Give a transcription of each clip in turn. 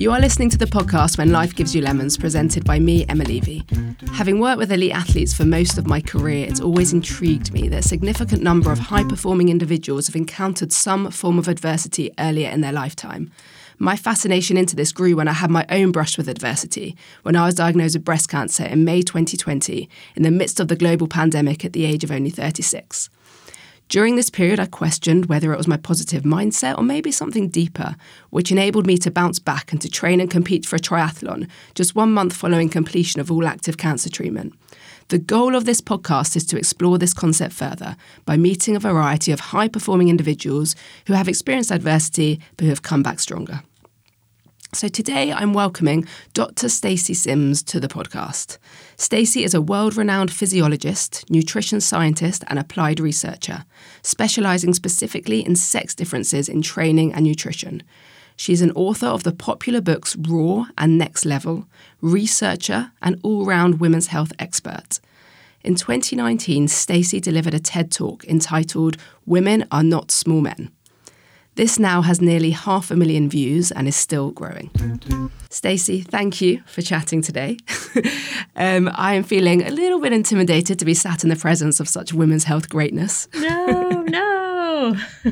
You are listening to the podcast When Life Gives You Lemons, presented by me, Emma Levy. Having worked with elite athletes for most of my career, it's always intrigued me that a significant number of high performing individuals have encountered some form of adversity earlier in their lifetime. My fascination into this grew when I had my own brush with adversity, when I was diagnosed with breast cancer in May 2020, in the midst of the global pandemic at the age of only 36. During this period, I questioned whether it was my positive mindset or maybe something deeper, which enabled me to bounce back and to train and compete for a triathlon just one month following completion of all active cancer treatment. The goal of this podcast is to explore this concept further by meeting a variety of high performing individuals who have experienced adversity but who have come back stronger. So today I'm welcoming Dr. Stacy Sims to the podcast. Stacy is a world-renowned physiologist, nutrition scientist, and applied researcher, specializing specifically in sex differences in training and nutrition. She is an author of the popular books Roar and Next Level, researcher, and all-round women's health expert. In 2019, Stacy delivered a TED Talk entitled Women Are Not Small Men. This now has nearly half a million views and is still growing. Stacy, thank you for chatting today. um, I am feeling a little bit intimidated to be sat in the presence of such women's health greatness. No, no.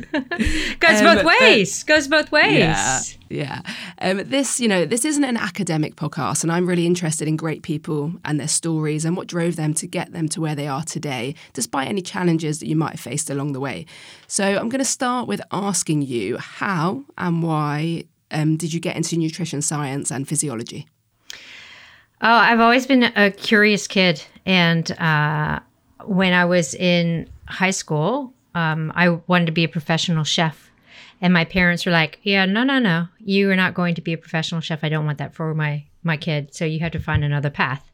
Goes um, both ways. But, Goes both ways. Yeah, yeah. Um, this, you know, this isn't an academic podcast, and I'm really interested in great people and their stories and what drove them to get them to where they are today, despite any challenges that you might have faced along the way. So I'm going to start with asking you how and why um, did you get into nutrition science and physiology? Oh, I've always been a curious kid, and uh, when I was in high school, um, I wanted to be a professional chef. And my parents were like, "Yeah, no, no, no. You are not going to be a professional chef. I don't want that for my my kid. So you have to find another path."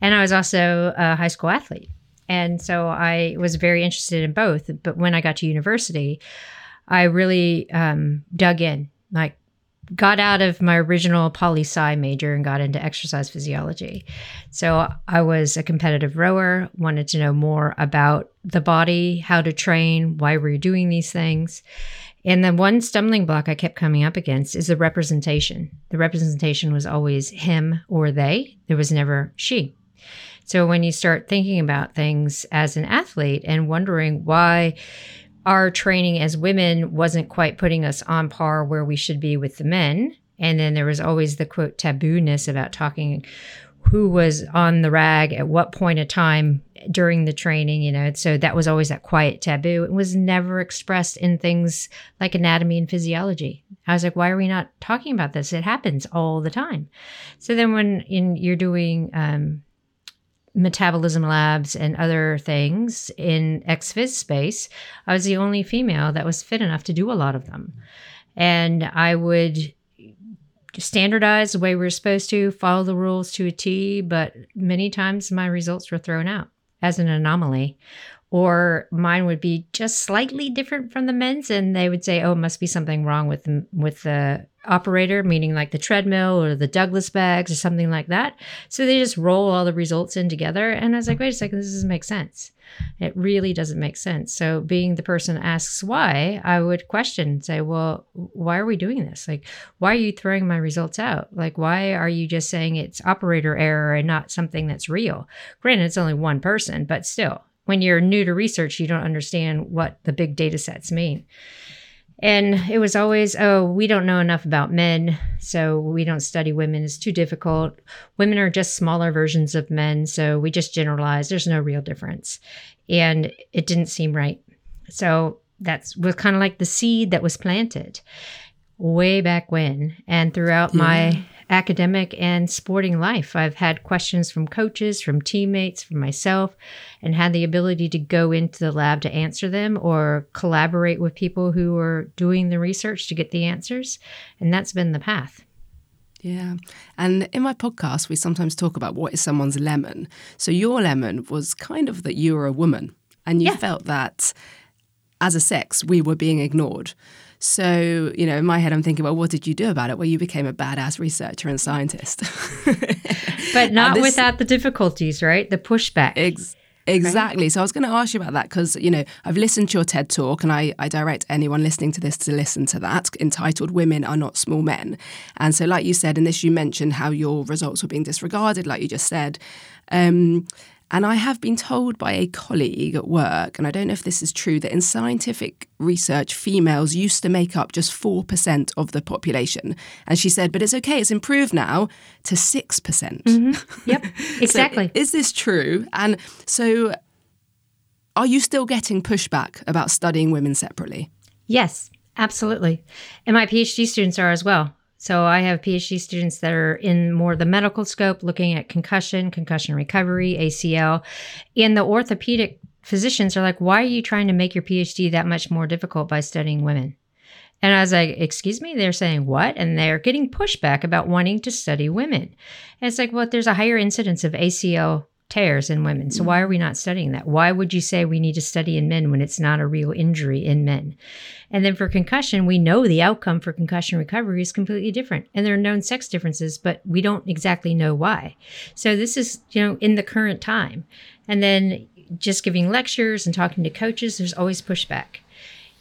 And I was also a high school athlete, and so I was very interested in both. But when I got to university, I really um, dug in, like got out of my original poli sci major and got into exercise physiology. So I was a competitive rower, wanted to know more about the body, how to train, why we're doing these things. And the one stumbling block I kept coming up against is the representation. The representation was always him or they, there was never she. So when you start thinking about things as an athlete and wondering why our training as women wasn't quite putting us on par where we should be with the men, and then there was always the quote tabooness about talking who was on the rag at what point of time during the training, you know. So that was always that quiet taboo. It was never expressed in things like anatomy and physiology. I was like, why are we not talking about this? It happens all the time. So then when in you're doing um, metabolism labs and other things in exphys space, I was the only female that was fit enough to do a lot of them. And I would standardize the way we are supposed to, follow the rules to a T, but many times my results were thrown out as an anomaly. Or mine would be just slightly different from the men's, and they would say, "Oh, it must be something wrong with the, with the operator, meaning like the treadmill or the Douglas bags or something like that." So they just roll all the results in together, and I was like, "Wait a second, this doesn't make sense." It really doesn't make sense. So, being the person asks why, I would question, say, well, why are we doing this? Like, why are you throwing my results out? Like, why are you just saying it's operator error and not something that's real? Granted, it's only one person, but still, when you're new to research, you don't understand what the big data sets mean. And it was always, oh, we don't know enough about men, so we don't study women. It's too difficult. Women are just smaller versions of men, so we just generalize. There's no real difference. And it didn't seem right. So that's was kind of like the seed that was planted way back when. And throughout yeah. my academic and sporting life. I've had questions from coaches, from teammates, from myself, and had the ability to go into the lab to answer them or collaborate with people who are doing the research to get the answers. And that's been the path. Yeah. And in my podcast, we sometimes talk about what is someone's lemon. So your lemon was kind of that you were a woman and you yeah. felt that as a sex, we were being ignored. So, you know, in my head, I'm thinking, well, what did you do about it? Well, you became a badass researcher and scientist. but not this, without the difficulties, right? The pushback. Ex- Exactly. Right? So I was going to ask you about that because, you know, I've listened to your TED talk and I, I direct anyone listening to this to listen to that entitled Women Are Not Small Men. And so, like you said, in this, you mentioned how your results were being disregarded, like you just said. Um, and I have been told by a colleague at work, and I don't know if this is true, that in scientific research, females used to make up just 4% of the population. And she said, but it's okay, it's improved now to 6%. percent mm hmm Yep, exactly. so is this true? And so are you still getting pushback about studying women separately? Yes, absolutely. And my PhD students are as well. So I have PhD students that are in more the medical scope, looking at concussion, concussion recovery, ACL. And the orthopedic physicians are like, why are you trying to make your PhD that much more difficult by studying women? And I was like, excuse me? They're saying what? And they're getting pushback about wanting to study women. And it's like, well, there's a higher incidence of ACL tears in women. So mm. why are we not studying that? Why would you say we need to study in men when it's not a real injury in men? And then for concussion, we know the outcome for concussion recovery is completely different. And there are known sex differences, but we don't exactly know why. So this is, you know, in the current time. And then just giving lectures and talking to coaches, there's always pushback.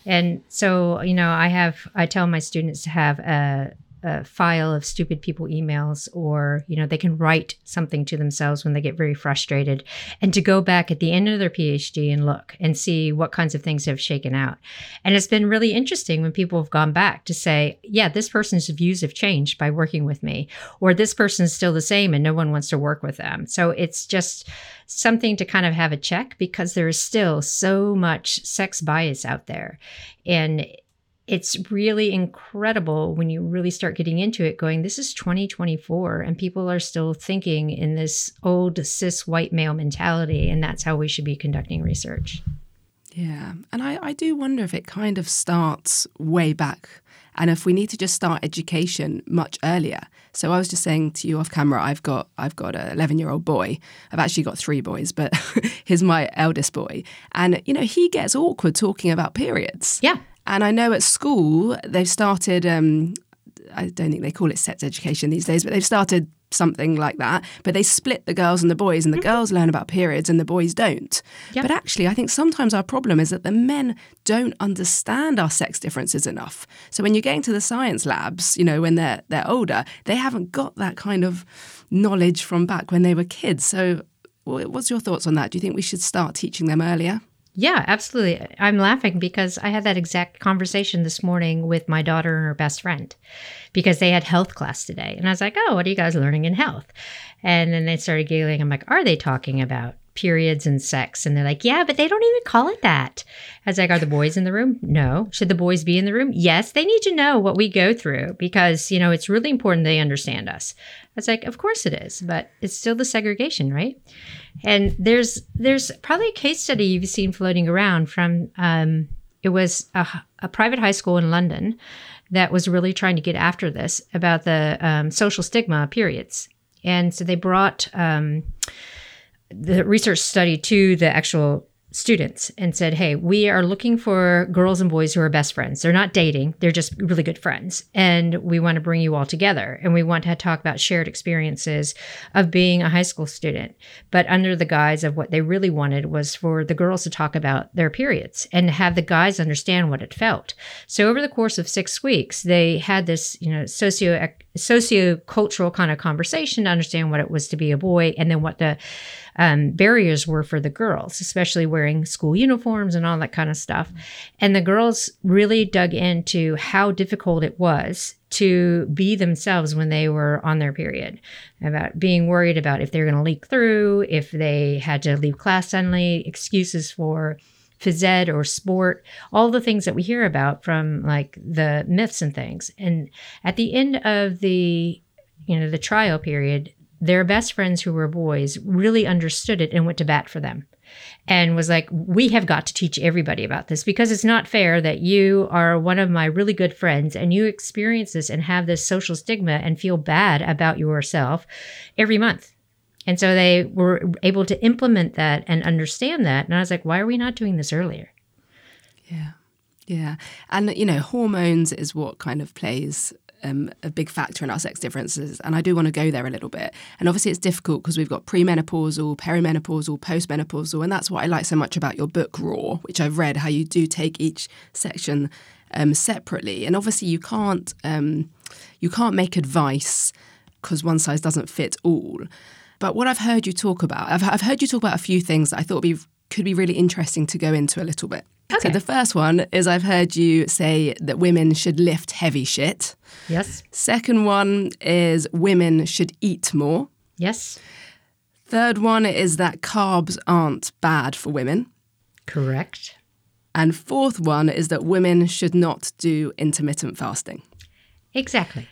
And so, you know, I have, I tell my students to have a, a file of stupid people emails or you know they can write something to themselves when they get very frustrated and to go back at the end of their phd and look and see what kinds of things have shaken out. And it's been really interesting when people have gone back to say yeah this person's views have changed by working with me or this person's still the same and no one wants to work with them. So it's just something to kind of have a check because there is still so much sex bias out there. And it's really incredible when you really start getting into it going this is 2024 and people are still thinking in this old cis white male mentality and that's how we should be conducting research. Yeah and i, I do wonder if it kind of starts way back and if we need to just start education much earlier. So i was just saying to you off camera i've got i've got an 11 year old boy. I've actually got three boys but he's my eldest boy. And you know he gets awkward talking about periods. Yeah and I know at school they've started, um, I don't think they call it sex education these days, but they've started something like that. But they split the girls and the boys, and the mm-hmm. girls learn about periods and the boys don't. Yep. But actually, I think sometimes our problem is that the men don't understand our sex differences enough. So when you're getting to the science labs, you know, when they're they're older, they haven't got that kind of knowledge from back when they were kids. So what's your thoughts on that? Do you think we should start teaching them earlier? Yeah, absolutely. I'm laughing because I had that exact conversation this morning with my daughter and her best friend because they had health class today. And I was like, oh, what are you guys learning in health? And then they started giggling. I'm like, are they talking about periods and sex? And they're like, yeah, but they don't even call it that. I was like, are the boys in the room? No. Should the boys be in the room? Yes. They need to know what we go through because, you know, it's really important they understand us. I was like, of course it is, but it's still the segregation, right? And there's there's probably a case study you've seen floating around from um, it was a, a, private high school in London that was really trying to get after this about the um, social stigma periods, and so they brought um, the research study to the actual students and said, Hey, we are looking for girls and boys who are best friends. They're not dating, they're just really good friends. And we want to bring you all together. And we want to talk about shared experiences of being a high school student. But under the guise of what they really wanted was for the girls to talk about their periods and have the guys understand what it felt. So over the course of six weeks, they had this, you know, socio socio-cultural kind of conversation to understand what it was to be a boy and then what the um, barriers were for the girls, especially wearing school uniforms and all that kind of stuff. And the girls really dug into how difficult it was to be themselves when they were on their period, about being worried about if they're going to leak through, if they had to leave class suddenly, excuses for phys ed or sport, all the things that we hear about from like the myths and things. And at the end of the you know the trial period their best friends who were boys really understood it and went to bat for them and was like, We have got to teach everybody about this because it's not fair that you are one of my really good friends and you experience this and have this social stigma and feel bad about yourself every month. And so they were able to implement that and understand that. And I was like, Why are we not doing this earlier? Yeah. Yeah. And, you know, hormones is what kind of plays um, a big factor in our sex differences, and I do want to go there a little bit. And obviously, it's difficult because we've got premenopausal, perimenopausal, postmenopausal, and that's what I like so much about your book, Roar, which I've read. How you do take each section um, separately, and obviously, you can't um, you can't make advice because one size doesn't fit all. But what I've heard you talk about, I've, I've heard you talk about a few things that I thought be, could be really interesting to go into a little bit. Okay. So the first one is I've heard you say that women should lift heavy shit. Yes. Second one is women should eat more. Yes. Third one is that carbs aren't bad for women. Correct. And fourth one is that women should not do intermittent fasting. Exactly.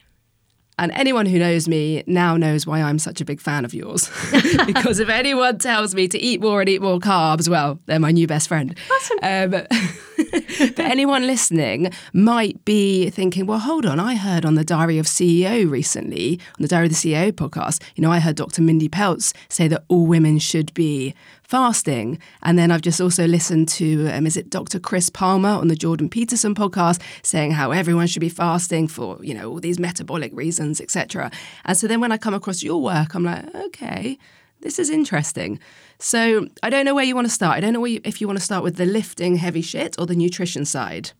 And anyone who knows me now knows why I'm such a big fan of yours. because if anyone tells me to eat more and eat more carbs, well, they're my new best friend. Awesome. Um, but anyone listening might be thinking, well, hold on. I heard on the Diary of CEO recently, on the Diary of the CEO podcast, you know, I heard Dr. Mindy Pelz say that all women should be fasting. And then I've just also listened to, um, is it Dr. Chris Palmer on the Jordan Peterson podcast saying how everyone should be fasting for, you know, all these metabolic reasons, etc. And so then when I come across your work, I'm like, okay, this is interesting. So I don't know where you want to start. I don't know you, if you want to start with the lifting heavy shit or the nutrition side.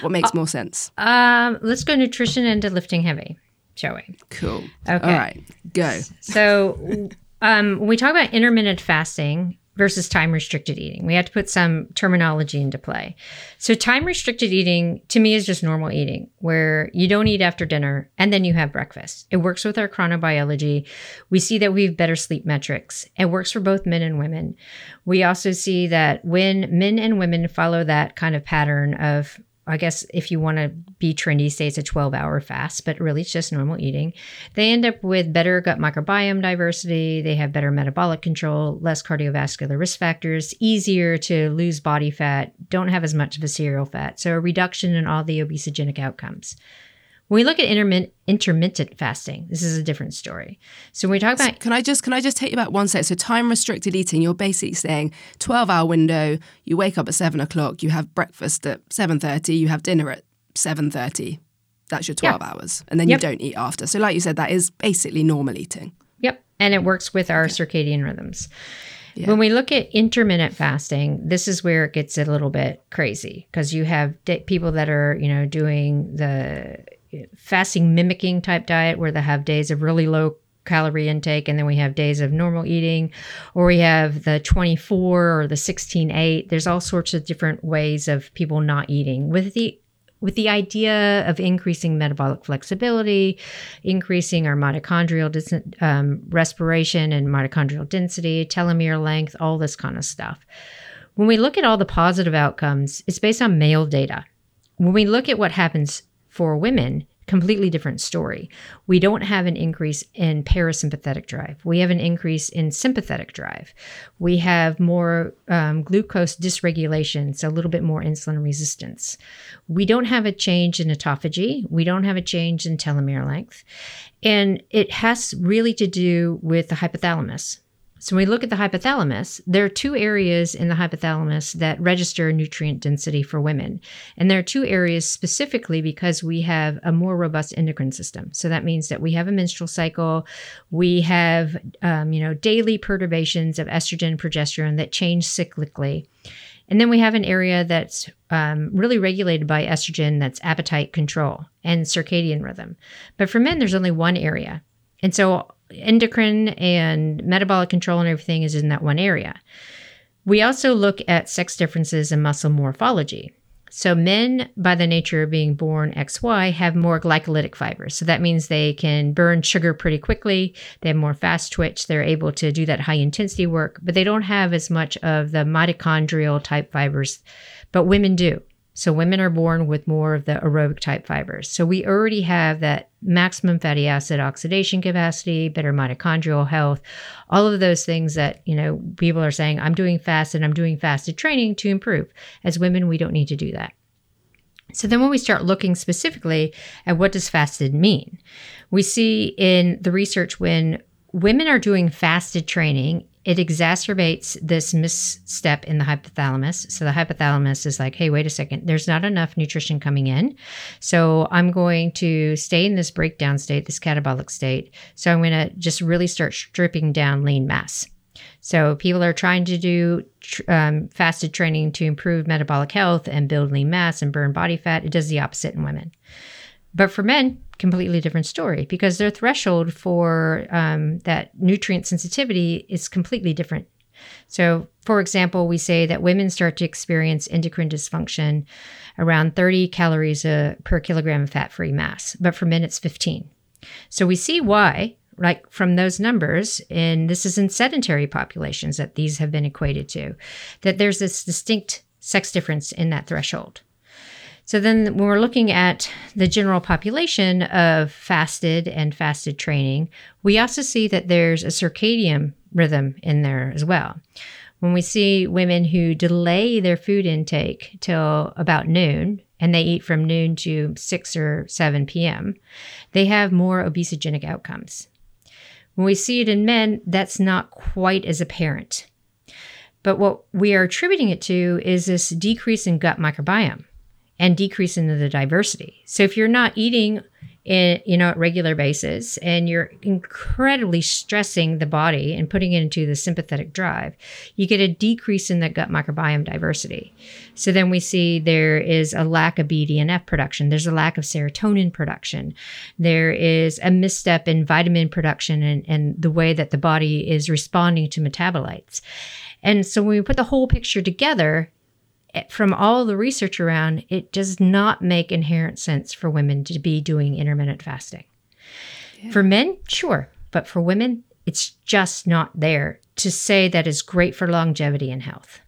What makes more sense? Um, let's go nutrition into lifting heavy, shall we? Cool. Okay. All right, go. So, um, when we talk about intermittent fasting versus time restricted eating, we had to put some terminology into play. So, time restricted eating to me is just normal eating where you don't eat after dinner and then you have breakfast. It works with our chronobiology. We see that we have better sleep metrics. It works for both men and women. We also see that when men and women follow that kind of pattern of I guess if you want to be trendy, say it's a 12 hour fast, but really it's just normal eating. They end up with better gut microbiome diversity. They have better metabolic control, less cardiovascular risk factors, easier to lose body fat, don't have as much visceral fat. So a reduction in all the obesogenic outcomes. When we look at intermittent, intermittent fasting, this is a different story. So when we talk about Can I just can I just take you back one sec? So time restricted eating, you're basically saying twelve hour window. You wake up at seven o'clock. You have breakfast at seven thirty. You have dinner at seven thirty. That's your twelve hours, and then Yep. you don't eat after. So, like you said, that is basically normal eating. Yep. And it works with our circadian rhythms. When we look at intermittent fasting, this is where it gets a little bit crazy because you have di- people that are, you know, doing the fasting mimicking type diet where they have days of really low calorie intake and then we have days of normal eating or we have the 24 or the 16 8 there's all sorts of different ways of people not eating with the with the idea of increasing metabolic flexibility, increasing our mitochondrial dis- um, respiration and mitochondrial density, telomere length, all this kind of stuff. When we look at all the positive outcomes, it's based on male data. When we look at what happens for women, completely different story. We don't have an increase in parasympathetic drive. We have an increase in sympathetic drive. We have more um, glucose dysregulation, so a little bit more insulin resistance. We don't have a change in autophagy. We don't have a change in telomere length. And it has really to do with the hypothalamus. So when we look at the hypothalamus, there are two areas in the hypothalamus that register nutrient density for women. And there are two areas specifically because we have a more robust endocrine system. So that means that we have a menstrual cycle, we have, um, you know, daily perturbations of estrogen and progesterone that change cyclically. And then we have an area that's um, really regulated by estrogen that's appetite control and circadian rhythm. But for men, there's only one area. And so endocrine and metabolic control and everything is in that one area. We also look at sex differences in muscle morphology. So, men, by the nature of being born XY, have more glycolytic fibers. So, that means they can burn sugar pretty quickly. They have more fast twitch. They're able to do that high intensity work, but they don't have as much of the mitochondrial type fibers. But women do. So, women are born with more of the aerobic type fibers. So, we already have that maximum fatty acid oxidation capacity, better mitochondrial health, all of those things that, you know, people are saying, I'm doing fast and I'm doing fasted training to improve. As women, we don't need to do that. So then when we start looking specifically at what does fasted mean, we see in the research when women are doing fasted training it exacerbates this misstep in the hypothalamus. So the hypothalamus is like, hey, wait a second, there's not enough nutrition coming in. So I'm going to stay in this breakdown state, this catabolic state. So I'm going to just really start stripping down lean mass. So people are trying to do um, fasted training to improve metabolic health and build lean mass and burn body fat. It does the opposite in women. But for men, completely different story because their threshold for um, that nutrient sensitivity is completely different. So, for example, we say that women start to experience endocrine dysfunction around 30 calories a, per kilogram of fat free mass, but for men, it's 15. So, we see why, like from those numbers, and this is in sedentary populations that these have been equated to, that there's this distinct sex difference in that threshold. So then when we're looking at the general population of fasted and fasted training, we also see that there's a circadian rhythm in there as well. When we see women who delay their food intake till about noon and they eat from noon to 6 or 7 p.m., they have more obesogenic outcomes. When we see it in men, that's not quite as apparent. But what we are attributing it to is this decrease in gut microbiome and decrease in the diversity. So if you're not eating in, you know, at regular basis and you're incredibly stressing the body and putting it into the sympathetic drive, you get a decrease in the gut microbiome diversity. So then we see there is a lack of BDNF production. There's a lack of serotonin production. There is a misstep in vitamin production and, and the way that the body is responding to metabolites. And so when we put the whole picture together, from all the research around, it does not make inherent sense for women to be doing intermittent fasting. Yeah. For men, sure, but for women, it's just not there to say that is great for longevity and health.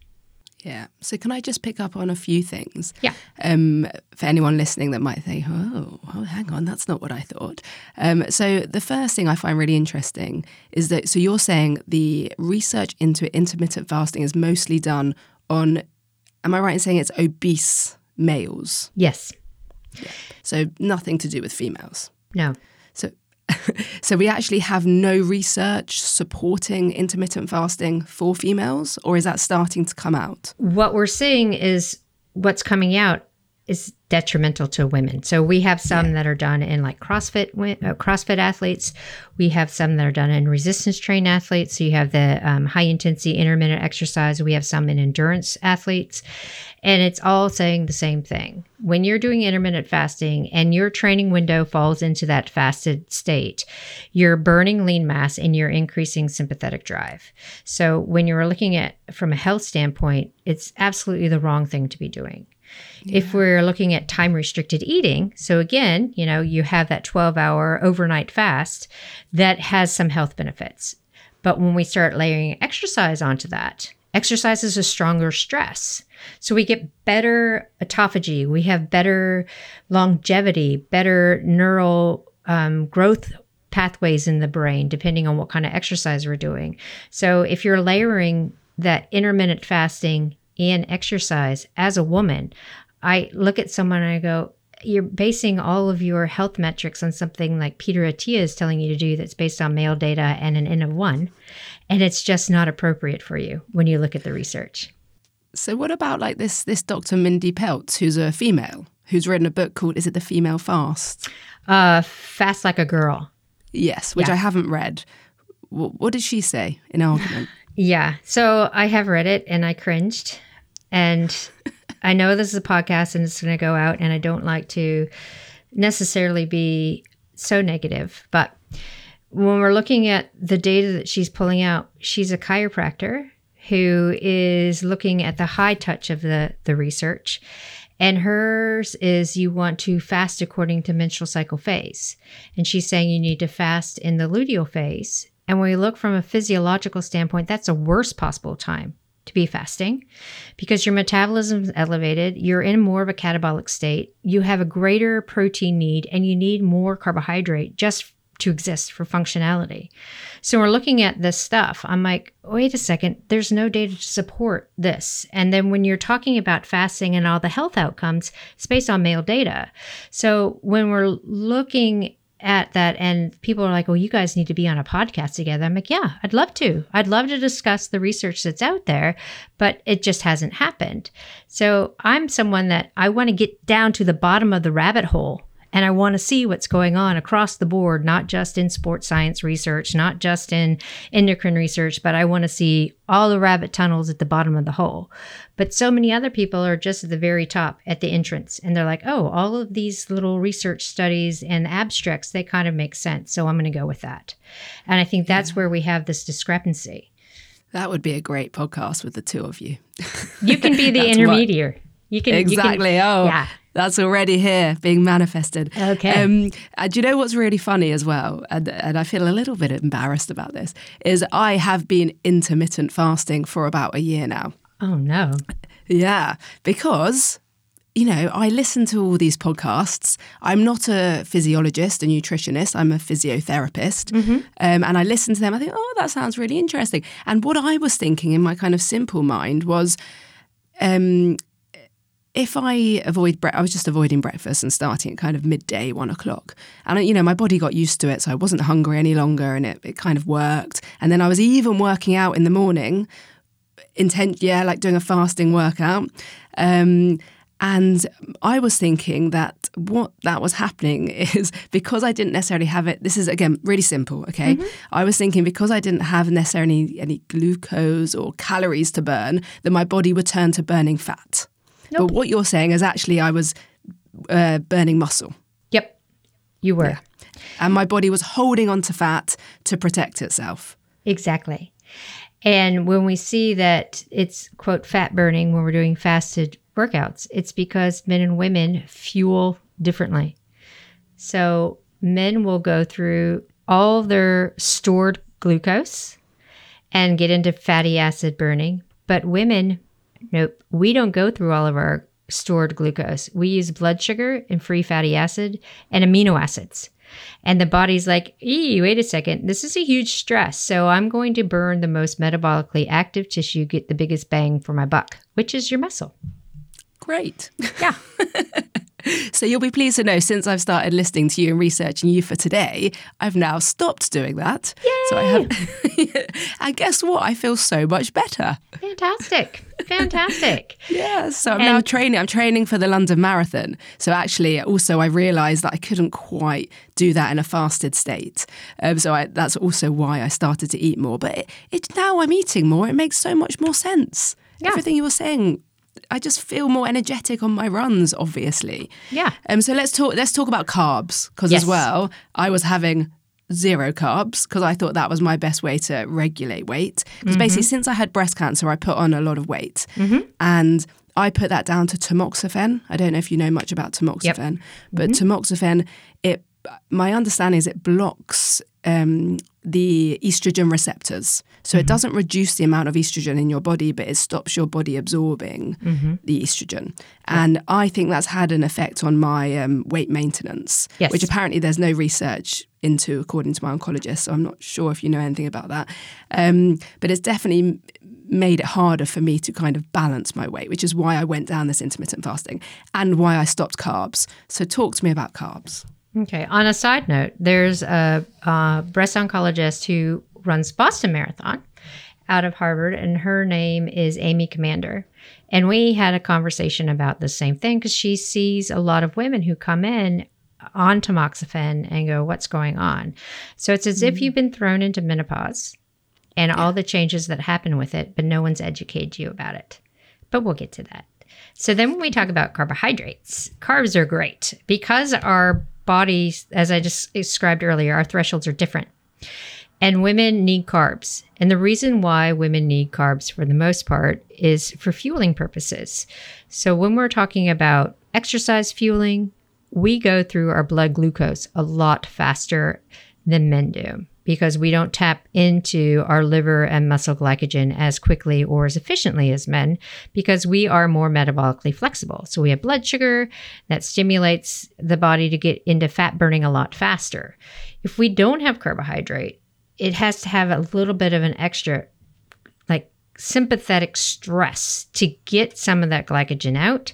Yeah. So can I just pick up on a few things? Yeah. Um, for anyone listening that might think, oh, oh hang on, that's not what I thought. Um, so the first thing I find really interesting is that so you're saying the research into intermittent fasting is mostly done on Am I right in saying it's obese males? Yes. Yeah. So nothing to do with females. No. So so we actually have no research supporting intermittent fasting for females or is that starting to come out? What we're seeing is what's coming out is detrimental to women. So we have some yeah. that are done in like CrossFit uh, CrossFit athletes. We have some that are done in resistance train athletes. So you have the um, high intensity intermittent exercise. We have some in endurance athletes, and it's all saying the same thing. When you're doing intermittent fasting and your training window falls into that fasted state, you're burning lean mass and you're increasing sympathetic drive. So when you're looking at from a health standpoint, it's absolutely the wrong thing to be doing. Yeah. If we're looking at time restricted eating, so again, you know, you have that 12 hour overnight fast that has some health benefits. But when we start layering exercise onto that, exercise is a stronger stress. So we get better autophagy, we have better longevity, better neural um, growth pathways in the brain, depending on what kind of exercise we're doing. So if you're layering that intermittent fasting and exercise as a woman, I look at someone and I go, you're basing all of your health metrics on something like Peter Attia is telling you to do that's based on male data and an N of one. And it's just not appropriate for you when you look at the research. So what about like this this Dr. Mindy Pelz, who's a female, who's written a book called Is it the Female Fast? Uh Fast Like a Girl. Yes, which yeah. I haven't read. What did she say in argument? Yeah. So I have read it and I cringed. And I know this is a podcast and it's going to go out, and I don't like to necessarily be so negative, but when we're looking at the data that she's pulling out, she's a chiropractor who is looking at the high touch of the, the research. And hers is you want to fast according to menstrual cycle phase. And she's saying you need to fast in the luteal phase. And when we look from a physiological standpoint, that's the worst possible time to be fasting because your metabolism is elevated. You're in more of a catabolic state. You have a greater protein need and you need more carbohydrate just to exist for functionality. So we're looking at this stuff. I'm like, wait a second, there's no data to support this. And then when you're talking about fasting and all the health outcomes, it's based on male data. So when we're looking at that and people are like, well you guys need to be on a podcast together." I'm like, "Yeah, I'd love to. I'd love to discuss the research that's out there, but it just hasn't happened." So, I'm someone that I want to get down to the bottom of the rabbit hole and I want to see what's going on across the board, not just in sports science research, not just in endocrine research, but I want to see all the rabbit tunnels at the bottom of the hole. But so many other people are just at the very top at the entrance and they're like, oh, all of these little research studies and abstracts, they kind of make sense. So I'm going to go with that. And I think that's yeah. where we have this discrepancy. That would be a great podcast with the two of you. You can be the intermediary. You can exactly. You can, oh, yeah. That's already here, being manifested. Okay. Um, and you know what's really funny as well, and, and I feel a little bit embarrassed about this, is I have been intermittent fasting for about a year now. Oh no. Yeah, because you know, I listen to all these podcasts. I'm not a physiologist, a nutritionist. I'm a physiotherapist. Mm-hmm. Um, and I listen to them. I think, oh, that sounds really interesting. And what I was thinking in my kind of simple mind was, um, if I avoid, bre- I was just avoiding breakfast and starting at kind of midday, one o'clock. And, you know, my body got used to it. So I wasn't hungry any longer and it, it kind of worked. And then I was even working out in the morning, intent, yeah, like doing a fasting workout. Um, and I was thinking that what that was happening is because I didn't necessarily have it. This is again really simple, okay? Mm-hmm. I was thinking because I didn't have necessarily any glucose or calories to burn, that my body would turn to burning fat. Nope. But what you're saying is actually I was uh, burning muscle. Yep, you were. Yeah. And my body was holding on to fat to protect itself. Exactly. And when we see that it's, quote, fat burning when we're doing fasted workouts, it's because men and women fuel differently. So men will go through all their stored glucose and get into fatty acid burning, but women Nope. We don't go through all of our stored glucose. We use blood sugar and free fatty acid and amino acids. And the body's like, wait a second, this is a huge stress. So I'm going to burn the most metabolically active tissue, get the biggest bang for my buck, which is your muscle. Great. Yeah. so you'll be pleased to know since I've started listening to you and researching you for today, I've now stopped doing that. Yay! So I have and guess what? I feel so much better. Fantastic. Fantastic. yeah. So I'm and- now training. I'm training for the London Marathon. So actually also I realized that I couldn't quite do that in a fasted state. Um, so I, that's also why I started to eat more. But it, it now I'm eating more. It makes so much more sense. Yeah. Everything you were saying I just feel more energetic on my runs, obviously. Yeah. Um. So let's talk. Let's talk about carbs because yes. as well, I was having zero carbs because I thought that was my best way to regulate weight. Because mm-hmm. basically, since I had breast cancer, I put on a lot of weight, mm-hmm. and I put that down to tamoxifen. I don't know if you know much about tamoxifen, yep. but mm-hmm. tamoxifen, it my understanding is it blocks um, the estrogen receptors. So mm-hmm. it doesn't reduce the amount of estrogen in your body, but it stops your body absorbing mm-hmm. the estrogen. And I think that's had an effect on my um, weight maintenance, yes. which apparently there's no research into, according to my oncologist. So I'm not sure if you know anything about that. Um, but it's definitely made it harder for me to kind of balance my weight, which is why I went down this intermittent fasting and why I stopped carbs. So talk to me about carbs. Okay. On a side note, there's a, a breast oncologist who runs Boston Marathon out of Harvard, and her name is Amy Comander. And we had a conversation about the same thing because she sees a lot of women who come in on tamoxifen and go, What's going on? So it's as mm-hmm. if you've been thrown into menopause and yeah. all the changes that happen with it, but no one's educated you about it. But we'll get to that. So then when we talk about carbohydrates, carbs are great because our bodies, as I just described earlier, our thresholds are different. And women need carbs. And the reason why women need carbs for the most part is for fueling purposes. So when we're talking about exercise fueling, we go through our blood glucose a lot faster than men do because we don't tap into our liver and muscle glycogen as quickly or as efficiently as men because we are more metabolically flexible. So we have blood sugar that stimulates the body to get into fat burning a lot faster. If we don't have carbohydrate, it has to have a little bit of an extra like sympathetic stress to get some of that glycogen out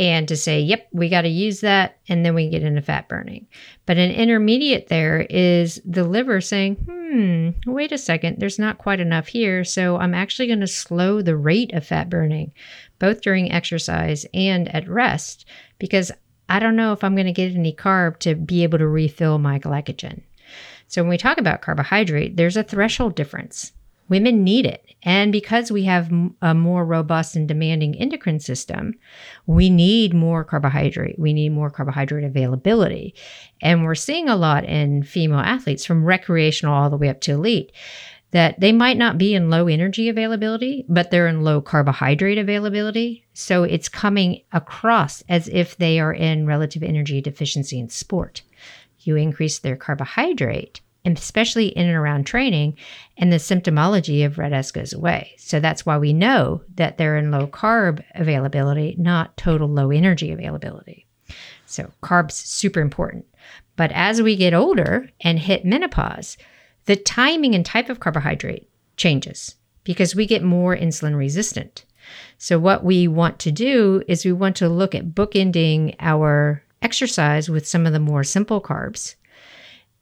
and to say, yep, we got to use that, and then we get into fat burning. But an intermediate there is the liver saying, hmm, wait a second, there's not quite enough here. So I'm actually going to slow the rate of fat burning, both during exercise and at rest, because I don't know if I'm going to get any carb to be able to refill my glycogen. So when we talk about carbohydrate, there's a threshold difference. Women need it. And because we have a more robust and demanding endocrine system, we need more carbohydrate. We need more carbohydrate availability. And we're seeing a lot in female athletes from recreational all the way up to elite that they might not be in low energy availability, but they're in low carbohydrate availability. So it's coming across as if they are in relative energy deficiency in sport. You increase their carbohydrate especially in and around training, and the symptomology of RED-S goes away. So that's why we know that they're in low carb availability, not total low energy availability. So carbs super important. But as we get older and hit menopause, the timing and type of carbohydrate changes because we get more insulin resistant. So what we want to do is we want to look at bookending our exercise with some of the more simple carbs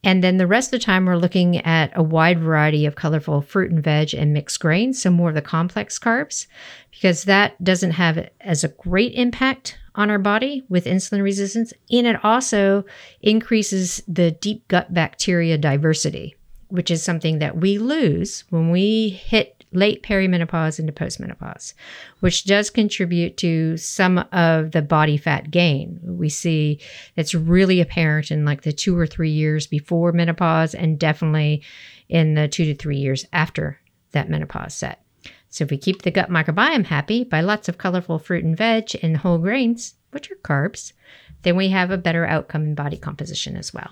and then the rest of the time, we're looking at a wide variety of colorful fruit and veg and mixed grains, so more of the complex carbs, because that doesn't have as a great impact on our body with insulin resistance. And it also increases the deep gut bacteria diversity, which is something that we lose when we hit late perimenopause into postmenopause, which does contribute to some of the body fat gain. We see it's really apparent in like the two or three years before menopause, and definitely in the two to three years after that menopause set. So, if we keep the gut microbiome happy by lots of colorful fruit and veg and whole grains, which are carbs, then we have a better outcome in body composition as well.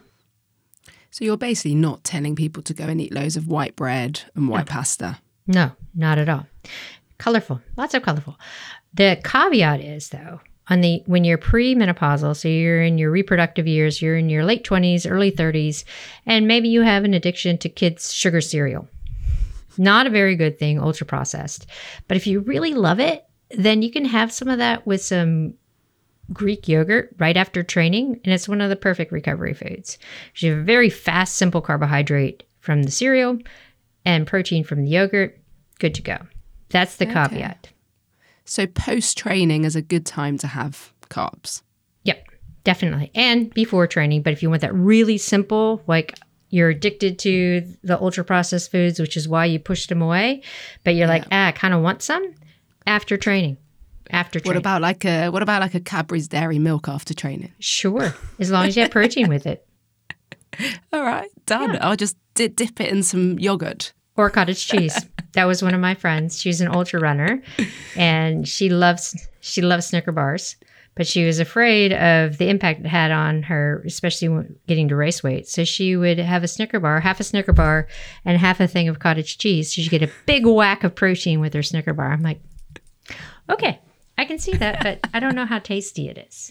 So, you're basically not telling people to go and eat loads of white bread and white pasta. No, not at all. Colorful, lots of colorful. The caveat is though, on the when you're pre-menopausal, so you're in your reproductive years, you're in your late 20s, early 30s, and maybe you have an addiction to kids' sugar cereal. Not a very good thing, ultra processed. But if you really love it, then you can have some of that with some Greek yogurt right after training, and it's one of the perfect recovery foods. You have a very fast, simple carbohydrate from the cereal, and protein from the yogurt, good to go. That's the okay. caveat. So post training is a good time to have carbs. Yep, definitely. And before training, but if you want that really simple, like you're addicted to the ultra processed foods, which is why you pushed them away, but you're yeah. like, ah, I kind of want some after training. After training. What about like a what about like a Cadbury's dairy milk after training? Sure, as long as you have protein with it. All right, done. Yeah. I'll just dip it in some yogurt or cottage cheese. that was one of my friends. She's an ultra runner, and she loves she loves Snicker bars, but she was afraid of the impact it had on her, especially getting to race weight. So she would have a Snicker bar, half a Snicker bar, and half a thing of cottage cheese. So she get a big whack of protein with her Snicker bar. I'm like, okay. I can see that, but I don't know how tasty it is.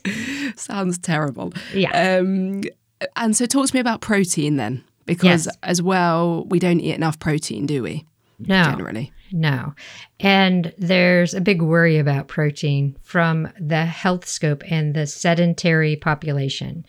Sounds terrible. Yeah. Um, and so, talk to me about protein then because yes. as well we don't eat enough protein do we? No. Generally. No. And there's a big worry about protein from the health scope and the sedentary population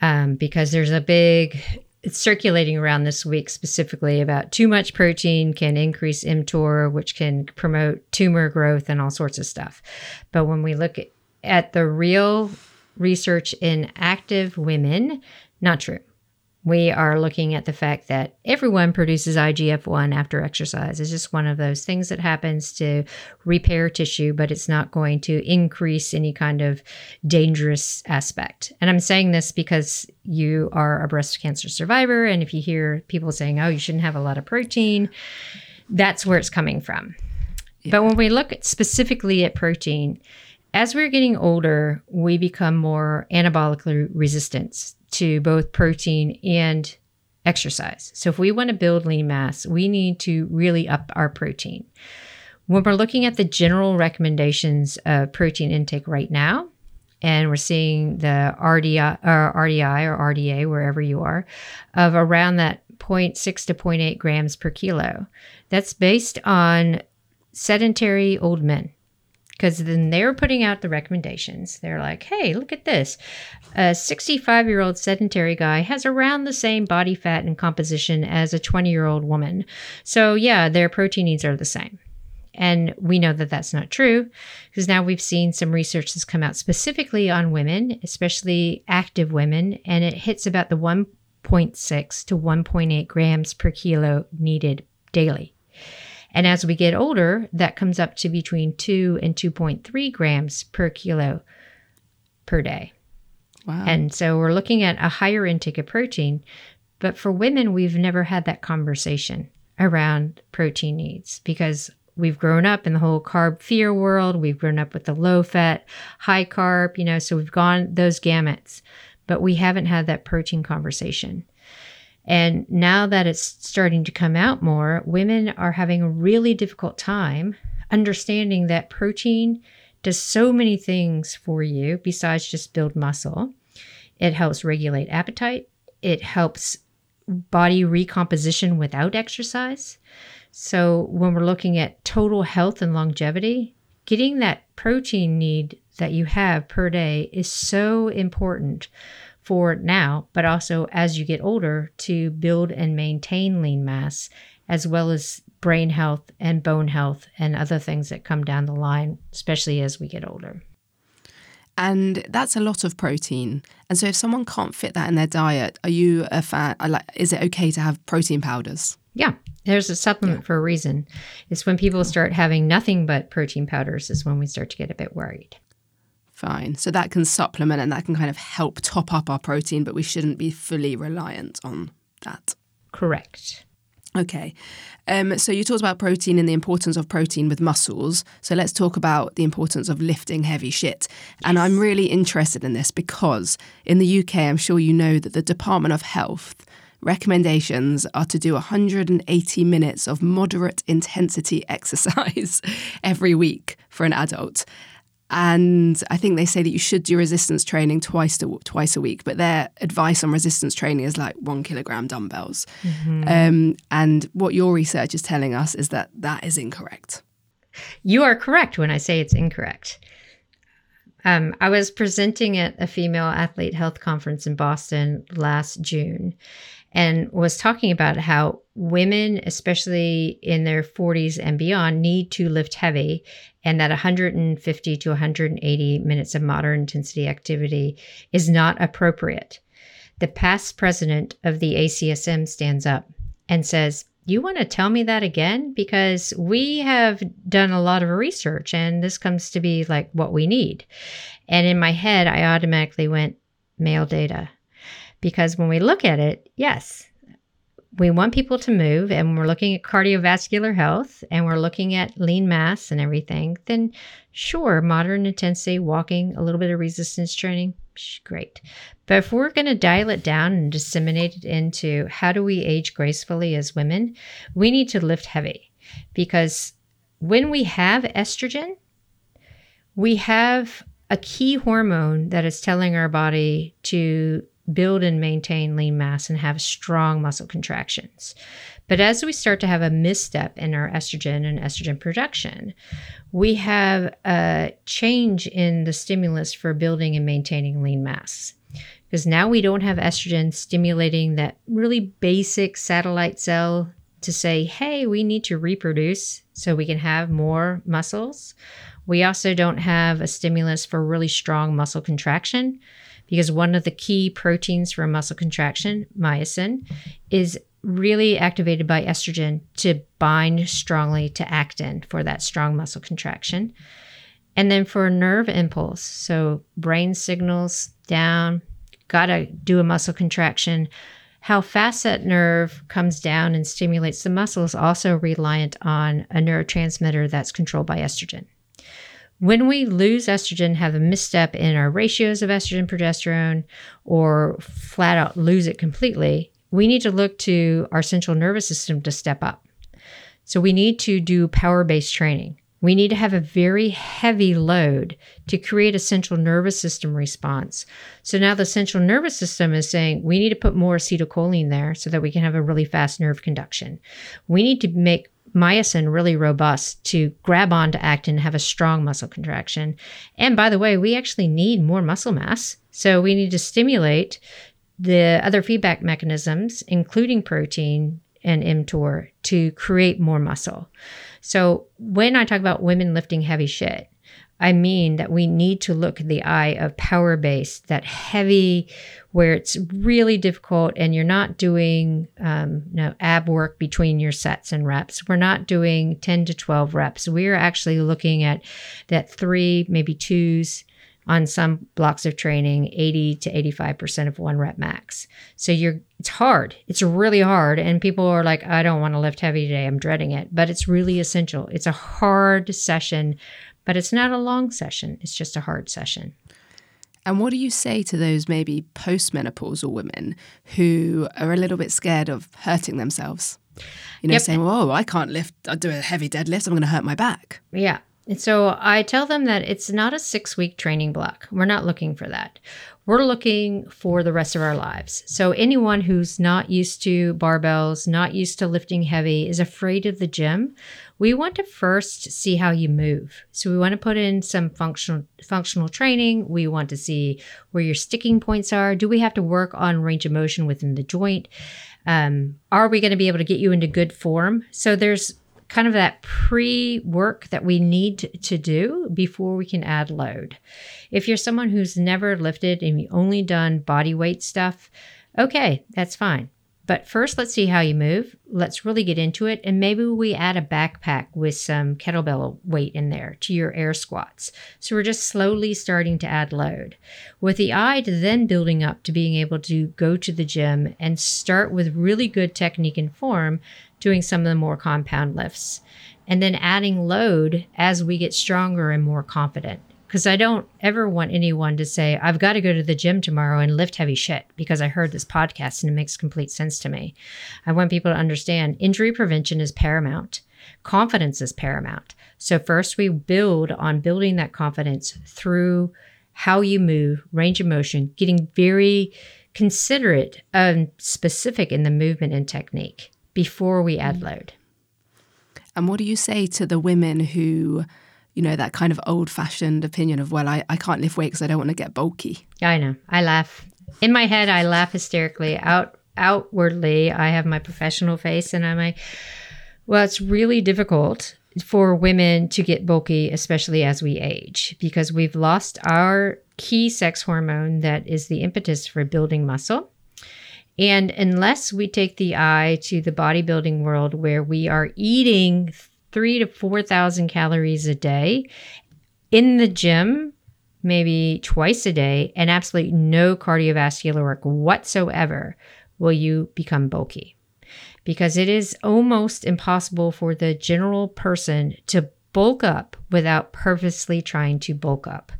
um, because there's a big it's circulating around this week specifically about too much protein can increase mTOR, which can promote tumor growth and all sorts of stuff. But when we look at the real research in active women, not true we are looking at the fact that everyone produces IGF 1 after exercise. It's just one of those things that happens to repair tissue, but it's not going to increase any kind of dangerous aspect. And I'm saying this because you are a breast cancer survivor. And if you hear people saying, oh, you shouldn't have a lot of protein, that's where it's coming from. Yeah. But when we look at specifically at protein, as we're getting older, we become more anabolically resistant to both protein and exercise. So if we want to build lean mass, we need to really up our protein. When we're looking at the general recommendations of protein intake right now, and we're seeing the RDI uh, or RDI or RDA wherever you are of around that 0.6 to 0.8 grams per kilo. That's based on sedentary old men. Because then they're putting out the recommendations. They're like, hey, look at this. A 65 year old sedentary guy has around the same body fat and composition as a 20 year old woman. So, yeah, their protein needs are the same. And we know that that's not true because now we've seen some research that's come out specifically on women, especially active women, and it hits about the 1.6 to 1.8 grams per kilo needed daily. And as we get older, that comes up to between 2 and 2.3 grams per kilo per day. Wow. And so we're looking at a higher intake of protein. But for women, we've never had that conversation around protein needs because we've grown up in the whole carb fear world. We've grown up with the low fat, high carb, you know, so we've gone those gamuts, but we haven't had that protein conversation. And now that it's starting to come out more, women are having a really difficult time understanding that protein does so many things for you besides just build muscle. It helps regulate appetite, it helps body recomposition without exercise. So, when we're looking at total health and longevity, getting that protein need that you have per day is so important for now, but also as you get older to build and maintain lean mass, as well as brain health and bone health and other things that come down the line, especially as we get older. And that's a lot of protein. And so, if someone can't fit that in their diet, are you a fan? Uh, like, is it okay to have protein powders? Yeah, there's a supplement yeah. for a reason. It's when people start having nothing but protein powders is when we start to get a bit worried. Fine. So that can supplement and that can kind of help top up our protein, but we shouldn't be fully reliant on that. Correct. Okay. Um, so you talked about protein and the importance of protein with muscles. So let's talk about the importance of lifting heavy shit. Yes. And I'm really interested in this because in the UK, I'm sure you know that the Department of Health recommendations are to do 180 minutes of moderate intensity exercise every week for an adult. And I think they say that you should do resistance training twice to, twice a week, but their advice on resistance training is like one kilogram dumbbells. Mm-hmm. Um, and what your research is telling us is that that is incorrect. You are correct when I say it's incorrect. Um, I was presenting at a female athlete health conference in Boston last June and was talking about how women, especially in their 40s and beyond, need to lift heavy and that 150 to 180 minutes of moderate intensity activity is not appropriate. The past president of the ACSM stands up and says, You want to tell me that again? Because we have done a lot of research and this comes to be like what we need. And in my head, I automatically went, Male data. Because when we look at it, yes, we want people to move and we're looking at cardiovascular health and we're looking at lean mass and everything, then sure, moderate intensity, walking, a little bit of resistance training, great. But if we're going to dial it down and disseminate it into how do we age gracefully as women, we need to lift heavy because when we have estrogen, we have a key hormone that is telling our body to build and maintain lean mass and have strong muscle contractions. But as we start to have a misstep in our estrogen and estrogen production, we have a change in the stimulus for building and maintaining lean mass. Because now we don't have estrogen stimulating that really basic satellite cell to say, hey, we need to reproduce so we can have more muscles. We also don't have a stimulus for really strong muscle contraction because one of the key proteins for muscle contraction, myosin, is really activated by estrogen to bind strongly to actin for that strong muscle contraction. And then for nerve impulse, so brain signals down, gotta do a muscle contraction. How fast that nerve comes down and stimulates the muscle is also reliant on a neurotransmitter that's controlled by estrogen. When we lose estrogen, have a misstep in our ratios of estrogen progesterone, or flat out lose it completely, we need to look to our central nervous system to step up. So we need to do power based training. We need to have a very heavy load to create a central nervous system response. So now the central nervous system is saying we need to put more acetylcholine there so that we can have a really fast nerve conduction. We need to make myosin really robust to grab onto actin, have a strong muscle contraction. And by the way, we actually need more muscle mass. So we need to stimulate the other feedback mechanisms, including protein and mTOR, to create more muscle. So when I talk about women lifting heavy shit, I mean that we need to look the eye of power base, that heavy, where it's really difficult and you're not doing um, you know, ab work between your sets and reps. We're not doing 10 to 12 reps. We're actually looking at that three, maybe twos on some blocks of training, 80 to 85% of one rep max. So you're it's hard. It's really hard. And people are like, I don't want to lift heavy today. I'm dreading it. But it's really essential. It's a hard session, but it's not a long session. It's just a hard session. And what do you say to those maybe postmenopausal women who are a little bit scared of hurting themselves? You know, yep. saying, "Oh, I can't lift. I do a heavy deadlift. I'm going to hurt my back." Yeah. And so I tell them that it's not a six week training block. We're not looking for that. We're looking for the rest of our lives. So anyone who's not used to barbells, not used to lifting heavy, is afraid of the gym, we want to first see how you move. So we want to put in some functional functional training. We want to see where your sticking points are. Do we have to work on range of motion within the joint? Um, are we going to be able to get you into good form? So there's kind of that pre work that we need to do before we can add load. If you're someone who's never lifted and you only done body weight stuff, okay, that's fine. But first, let's see how you move. Let's really get into it. And maybe we add a backpack with some kettlebell weight in there to your air squats. So we're just slowly starting to add load with the eye to then building up to being able to go to the gym and start with really good technique and form, doing some of the more compound lifts. And then adding load as we get stronger and more confident because I don't ever want anyone to say, I've got to go to the gym tomorrow and lift heavy shit because I heard this podcast and it makes complete sense to me. I want people to understand injury prevention is paramount, confidence is paramount. So, first, we build on building that confidence through how you move, range of motion, getting very considerate and specific in the movement and technique before we mm-hmm. add load. And what do you say to the women who you know, that kind of old fashioned opinion of, well, I, I can't lift weight because I don't want to get bulky. I know. I laugh. In my head, I laugh hysterically. Out outwardly, I have my professional face and I'm like, well, it's really difficult for women to get bulky, especially as we age, because we've lost our key sex hormone that is the impetus for building muscle. And unless we take the eye to the bodybuilding world where we are eating three to 4,000 calories a day in the gym, maybe twice a day, and absolutely no cardiovascular work whatsoever, will you become bulky. Because it is almost impossible for the general person to bulk up without purposely trying to bulk up.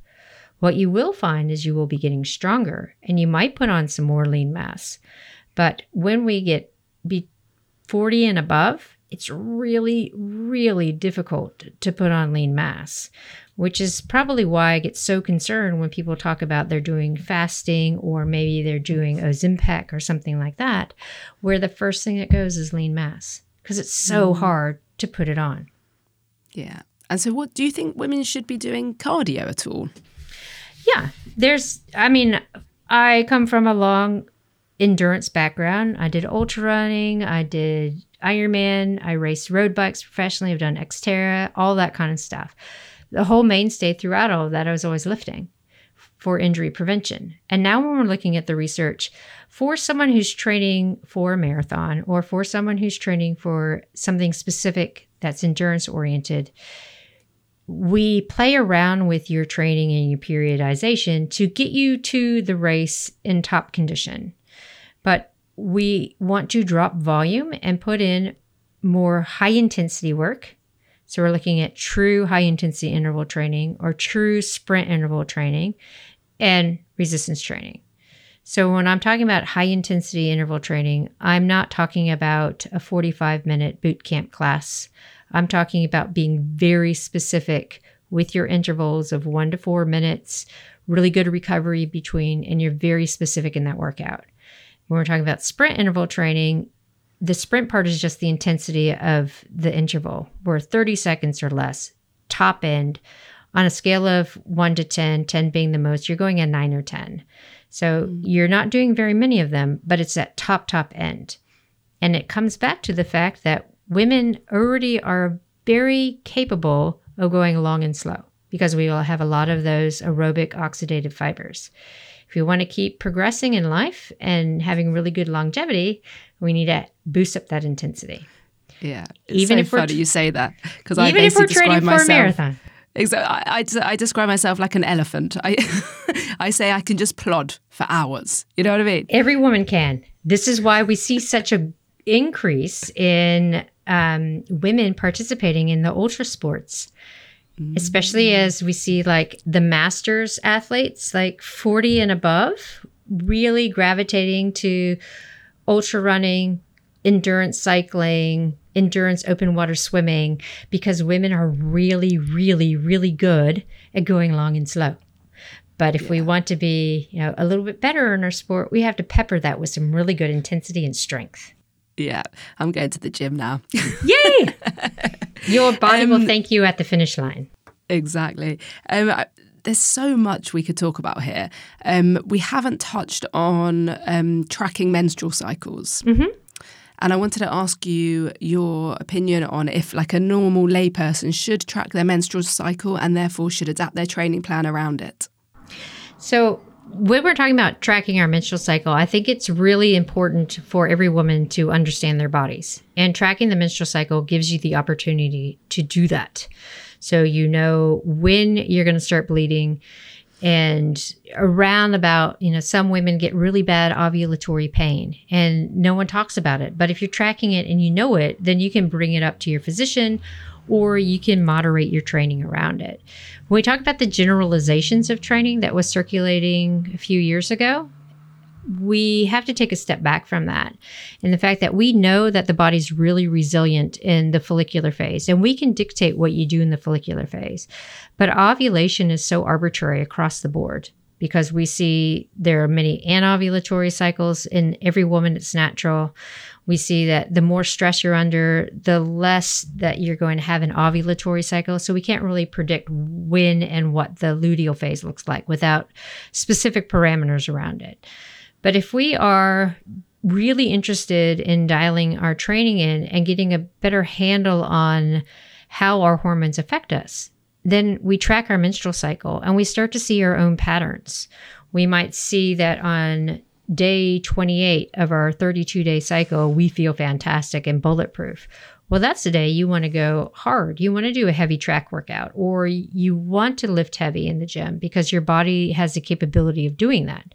What you will find is you will be getting stronger and you might put on some more lean mass. But when we get be 40 and above, it's really, really difficult to put on lean mass, which is probably why I get so concerned when people talk about they're doing fasting or maybe they're doing Ozempic or something like that, where the first thing that goes is lean mass because it's so mm. hard to put it on. Yeah. And so, what do you think women should be doing cardio at all? Yeah. There's, I mean, I come from a long endurance background. I did ultra running, I did Ironman. I raced road bikes professionally. I've done Xterra, all that kind of stuff. The whole mainstay throughout all of that, I was always lifting for injury prevention. And now when we're looking at the research for someone who's training for a marathon or for someone who's training for something specific that's endurance oriented, we play around with your training and your periodization to get you to the race in top condition. But we want to drop volume and put in more high intensity work. So we're looking at true high intensity interval training or true sprint interval training and resistance training. So when I'm talking about high intensity interval training, I'm not talking about a 45 minute boot camp class. I'm talking about being very specific with your intervals of one to four minutes, really good recovery between, and you're very specific in that workout when we're talking about sprint interval training, the sprint part is just the intensity of the interval, where 30 seconds or less, top end, on a scale of 1 to 10, 10 being the most, you're going at 9 or 10. So mm. you're not doing very many of them, but it's that top, top end. And it comes back to the fact that women already are very capable of going long and slow because we will have a lot of those aerobic oxidative fibers. If we want to keep progressing in life and having really good longevity, we need to boost up that intensity. Yeah, even so if funny you say that because I basically describe myself. marathon. Exactly. I, I, I, describe myself like an elephant. I I say I can just plod for hours. You know what I mean? Every woman can. This is why we see such a increase in um, women participating in the ultra sports, mm. especially as we see like the masters athletes, like 40 and above, really gravitating to ultra running, endurance cycling, endurance open water swimming, because women are really, really, really good at going long and slow. But if yeah. we want to be, you know, a little bit better in our sport, we have to pepper that with some really good intensity and strength. Yeah, I'm going to the gym now. Yay! Your body um, will thank you at the finish line. Exactly. Um, I, there's so much we could talk about here. Um, we haven't touched on um, tracking menstrual cycles. Mm-hmm. And I wanted to ask you your opinion on if, like, a normal layperson should track their menstrual cycle and therefore should adapt their training plan around it. So, when we're talking about tracking our menstrual cycle, I think it's really important for every woman to understand their bodies. And tracking the menstrual cycle gives you the opportunity to do that. So you know when you're going to start bleeding and around about, you know, some women get really bad ovulatory pain and no one talks about it. But if you're tracking it and you know it, then you can bring it up to your physician or you can moderate your training around it. When we talk about the generalizations of training that was circulating a few years ago, we have to take a step back from that. And the fact that we know that the body's really resilient in the follicular phase and we can dictate what you do in the follicular phase. But ovulation is so arbitrary across the board because we see there are many anovulatory cycles in every woman, it's natural we see that the more stress you're under, the less that you're going to have an ovulatory cycle. So we can't really predict when and what the luteal phase looks like without specific parameters around it. But if we are really interested in dialing our training in and getting a better handle on how our hormones affect us, then we track our menstrual cycle and we start to see our own patterns. We might see that on day 28 of our 32 day cycle, we feel fantastic and bulletproof. Well, that's the day you want to go hard. You want to do a heavy track workout, or you want to lift heavy in the gym because your body has the capability of doing that.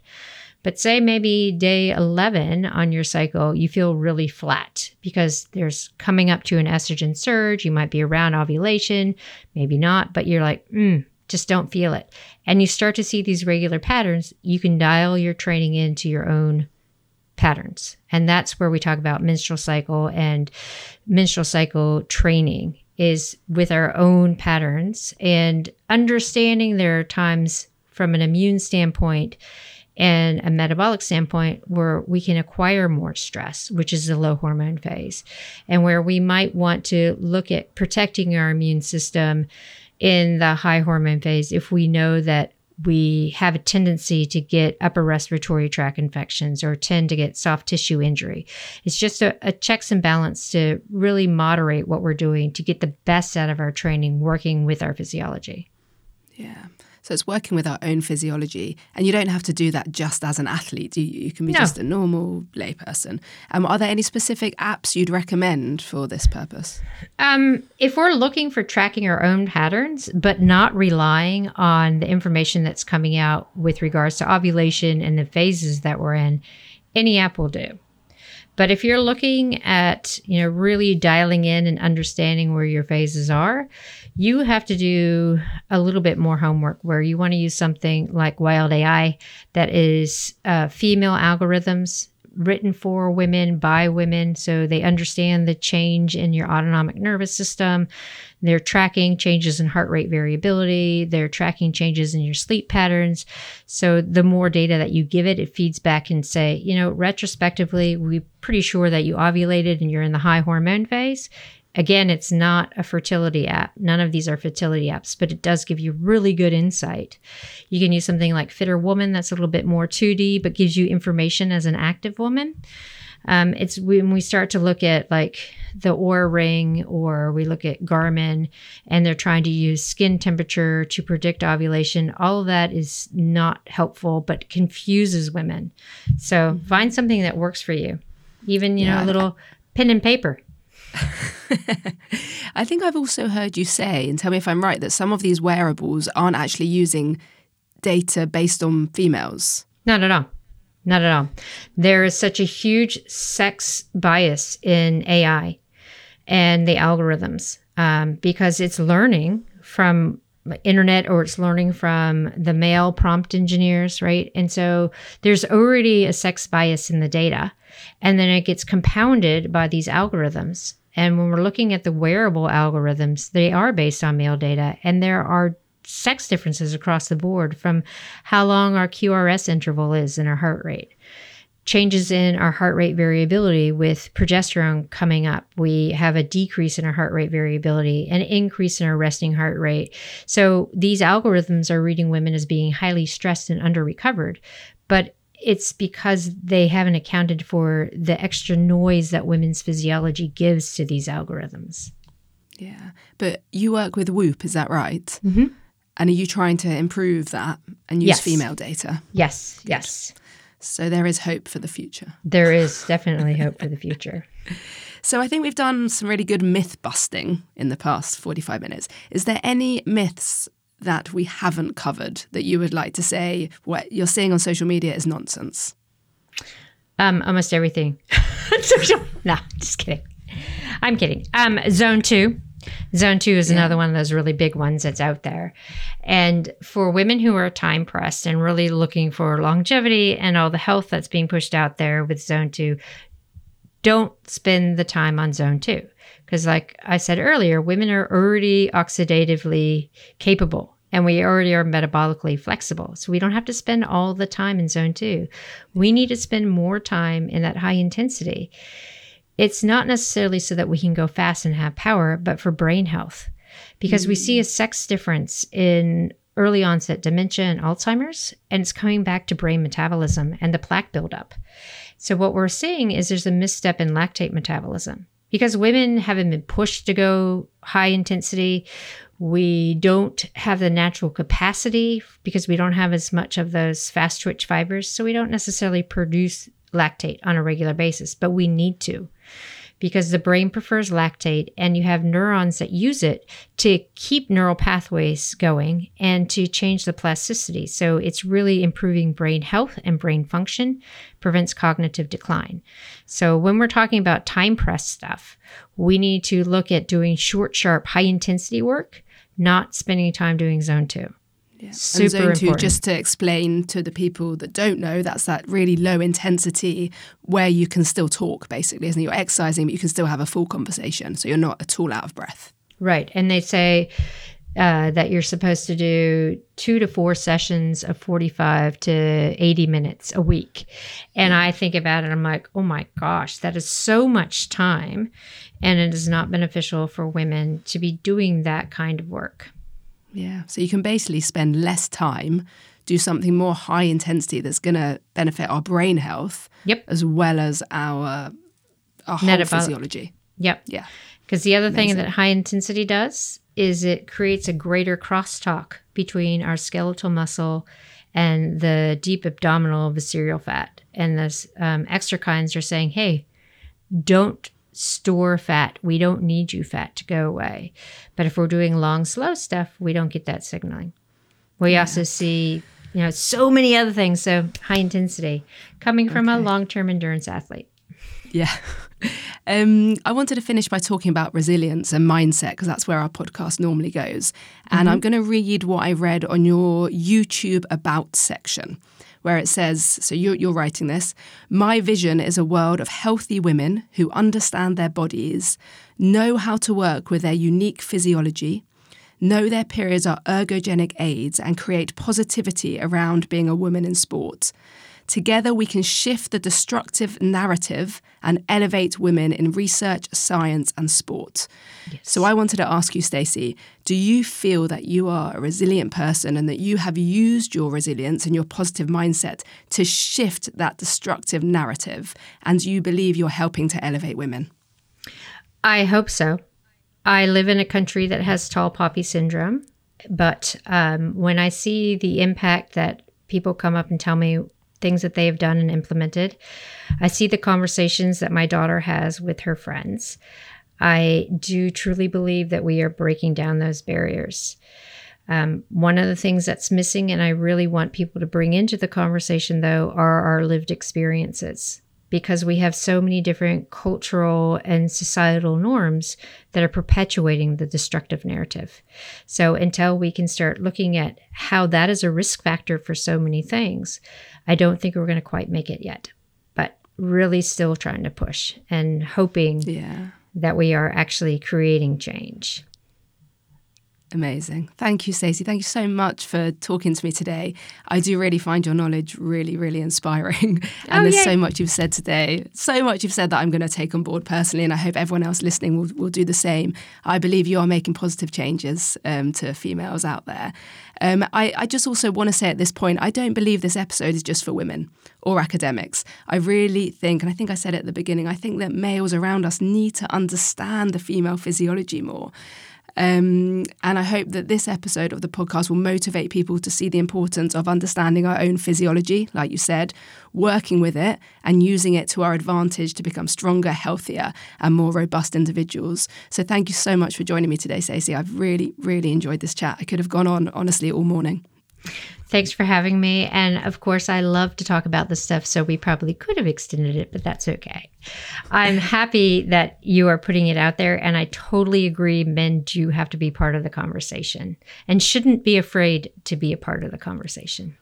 But say maybe day 11 on your cycle, you feel really flat because there's coming up to an estrogen surge. You might be around ovulation, maybe not, but you're like, mm, just don't feel it. And you start to see these regular patterns, you can dial your training into your own patterns. And that's where we talk about menstrual cycle and menstrual cycle training is with our own patterns and understanding there are times from an immune standpoint and a metabolic standpoint where we can acquire more stress, which is the low hormone phase, and where we might want to look at protecting our immune system in the high hormone phase if we know that we have a tendency to get upper respiratory tract infections or tend to get soft tissue injury. It's just a, a, checks and balance to really moderate what we're doing to get the best out of our training working with our physiology. Yeah. So it's working with our own physiology, and you don't have to do that just as an athlete. You, you can be no. just a normal layperson. Um, are there any specific apps you'd recommend for this purpose? Um, if we're looking for tracking our own patterns, but not relying on the information that's coming out with regards to ovulation and the phases that we're in, any app will do. But if you're looking at, you know, really dialing in and understanding where your phases are, you have to do a little bit more homework where you want to use something like Wild AI that is uh, female algorithms written for women by women so they understand the change in your autonomic nervous system. They're tracking changes in heart rate variability. They're tracking changes in your sleep patterns. So the more data that you give it it feeds back and say you know retrospectively we're pretty sure that you ovulated and you're in the high hormone phase Again, it's not a fertility app. None of these are fertility apps, but it does give you really good insight. You can use something like FitrWoman, that's a little bit more 2D, but gives you information as an active woman. Um, it's when we start to look at like the Oura Ring or we look at Garmin and they're trying to use skin temperature to predict ovulation. All of that is not helpful, but confuses women. So find something that works for you. Even, you yeah. know, a little pen and paper I think I've also heard you say, and tell me if I'm right, that some of these wearables aren't actually using data based on females. Not at all. Not at all. There is such a huge sex bias in AI and the algorithms um, because it's learning from internet or it's learning from the male prompt engineers, right? And so there's already a sex bias in the data. And then it gets compounded by these algorithms. And when we're looking at the wearable algorithms, they are based on male data, and there are sex differences across the board from how long our QRS interval is in our heart rate. Changes in our heart rate variability with progesterone coming up. We have a decrease in our heart rate variability, an increase in our resting heart rate. So these algorithms are reading women as being highly stressed and under recovered. But it's because they haven't accounted for the extra noise that women's physiology gives to these algorithms. Yeah. But you work with Whoop, is that right? Mm-hmm. And are you trying to improve that and use yes. female data? Yes, Good. yes. So there is hope for the future. There is definitely hope for the future. So I think we've done some really good myth busting in the past 45 minutes. Is there any myths that we haven't covered that you would like to say what you're seeing on social media is nonsense? Um, almost everything. no, just kidding. I'm kidding. Um, zone two. Zone two is yeah. another one of those really big ones that's out there. And for women who are time pressed and really looking for longevity and all the health that's being pushed out there with zone two, don't spend the time on zone two. Because, like I said earlier, women are already oxidatively capable and we already are metabolically flexible. So we don't have to spend all the time in zone two. We need to spend more time in that high intensity. It's not necessarily so that we can go fast and have power, but for brain health. Because mm-hmm. we see a sex difference in early onset dementia and Alzheimer's, and it's coming back to brain metabolism and the plaque buildup. So, what we're seeing is there's a misstep in lactate metabolism because women haven't been pushed to go high intensity. We don't have the natural capacity because we don't have as much of those fast twitch fibers. So we don't necessarily produce lactate on a regular basis, but we need to because the brain prefers lactate and you have neurons that use it to keep neural pathways going and to change the plasticity. So it's really improving brain health and brain function, prevents cognitive decline. So when we're talking about time press stuff, we need to look at doing short, sharp, high intensity work, not spending time doing zone two. Yeah. Super and zone two, important. just to explain to the people that don't know, that's that really low intensity where you can still talk, basically, isn't it? You're exercising, but you can still have a full conversation. So you're not at all out of breath. Right. And they say uh, that you're supposed to do two to four sessions of 45 to 80 minutes a week. And I think about it, I'm like, oh my gosh, that is so much time. And it is not beneficial for women to be doing that kind of work. Yeah. So you can basically spend less time, do something more high intensity that's going to benefit our brain health. Yep. As well as our, our whole Metabolic. physiology. Yep. Yeah. Because the other Amazing. thing that high intensity does is it creates a greater crosstalk between our skeletal muscle and the deep abdominal visceral fat. And the um, exerkines are saying, hey, don't store fat. We don't need you fat to go away. But if we're doing long, slow stuff, we don't get that signaling. We yeah. also see, you know, so many other things. So high intensity coming from okay. a long term endurance athlete. Yeah. Um, I wanted to finish by talking about resilience and mindset because that's where our podcast normally goes. And mm-hmm. I'm going to read what I read on your YouTube About section, where it says, so you're, you're writing this, my vision is a world of healthy women who understand their bodies, know how to work with their unique physiology, know their periods are ergogenic aids, and create positivity around being a woman in sport. Together, we can shift the destructive narrative and elevate women in research, science, and sport. Yes. So, I wanted to ask you, Stacy, do you feel that you are a resilient person and that you have used your resilience and your positive mindset to shift that destructive narrative? And do you believe you're helping to elevate women? I hope so. I live in a country that has tall poppy syndrome, but um, when I see the impact that people come up and tell me things that they have done and implemented. I see the conversations that my daughter has with her friends. I do truly believe that we are breaking down those barriers. Um, one of the things that's missing, and I really want people to bring into the conversation, though, are our lived experiences because we have so many different cultural and societal norms that are perpetuating the destructive narrative. So, until we can start looking at how that is a risk factor for so many things, I don't think we're going to quite make it yet. But really, still trying to push and hoping yeah. that we are actually creating change. Amazing. Thank you, Stacy. Thank you so much for talking to me today. I do really find your knowledge really, really inspiring. And oh, there's so much you've said today, so much you've said that I'm going to take on board personally. And I hope everyone else listening will, will do the same. I believe you are making positive changes um, to females out there. Um, I, I just also want to say at this point, I don't believe this episode is just for women or academics. I really think, and I think I said it at the beginning, I think that males around us need to understand the female physiology more. Um, and I hope that this episode of the podcast will motivate people to see the importance of understanding our own physiology, like you said, working with it and using it to our advantage to become stronger, healthier, and more robust individuals. So thank you so much for joining me today, Stacy. I've really, really enjoyed this chat. I could have gone on, honestly, all morning. Thanks for having me. And of course, I love to talk about this stuff, so we probably could have extended it, but that's okay. I'm happy that you are putting it out there. And I totally agree. Men do have to be part of the conversation and shouldn't be afraid to be a part of the conversation.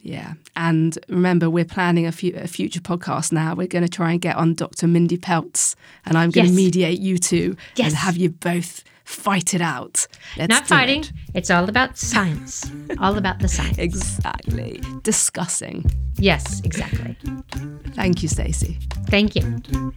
Yeah. And remember, we're planning a, a future podcast now. We're going to try and get on Dr. Mindy Pelz, and I'm going yes. to mediate you two yes. and have you both fight it out. Let's Not fighting. It. It's all about science. all about the science. Exactly. Discussing. Yes, exactly. Thank you, Stacy. Thank you.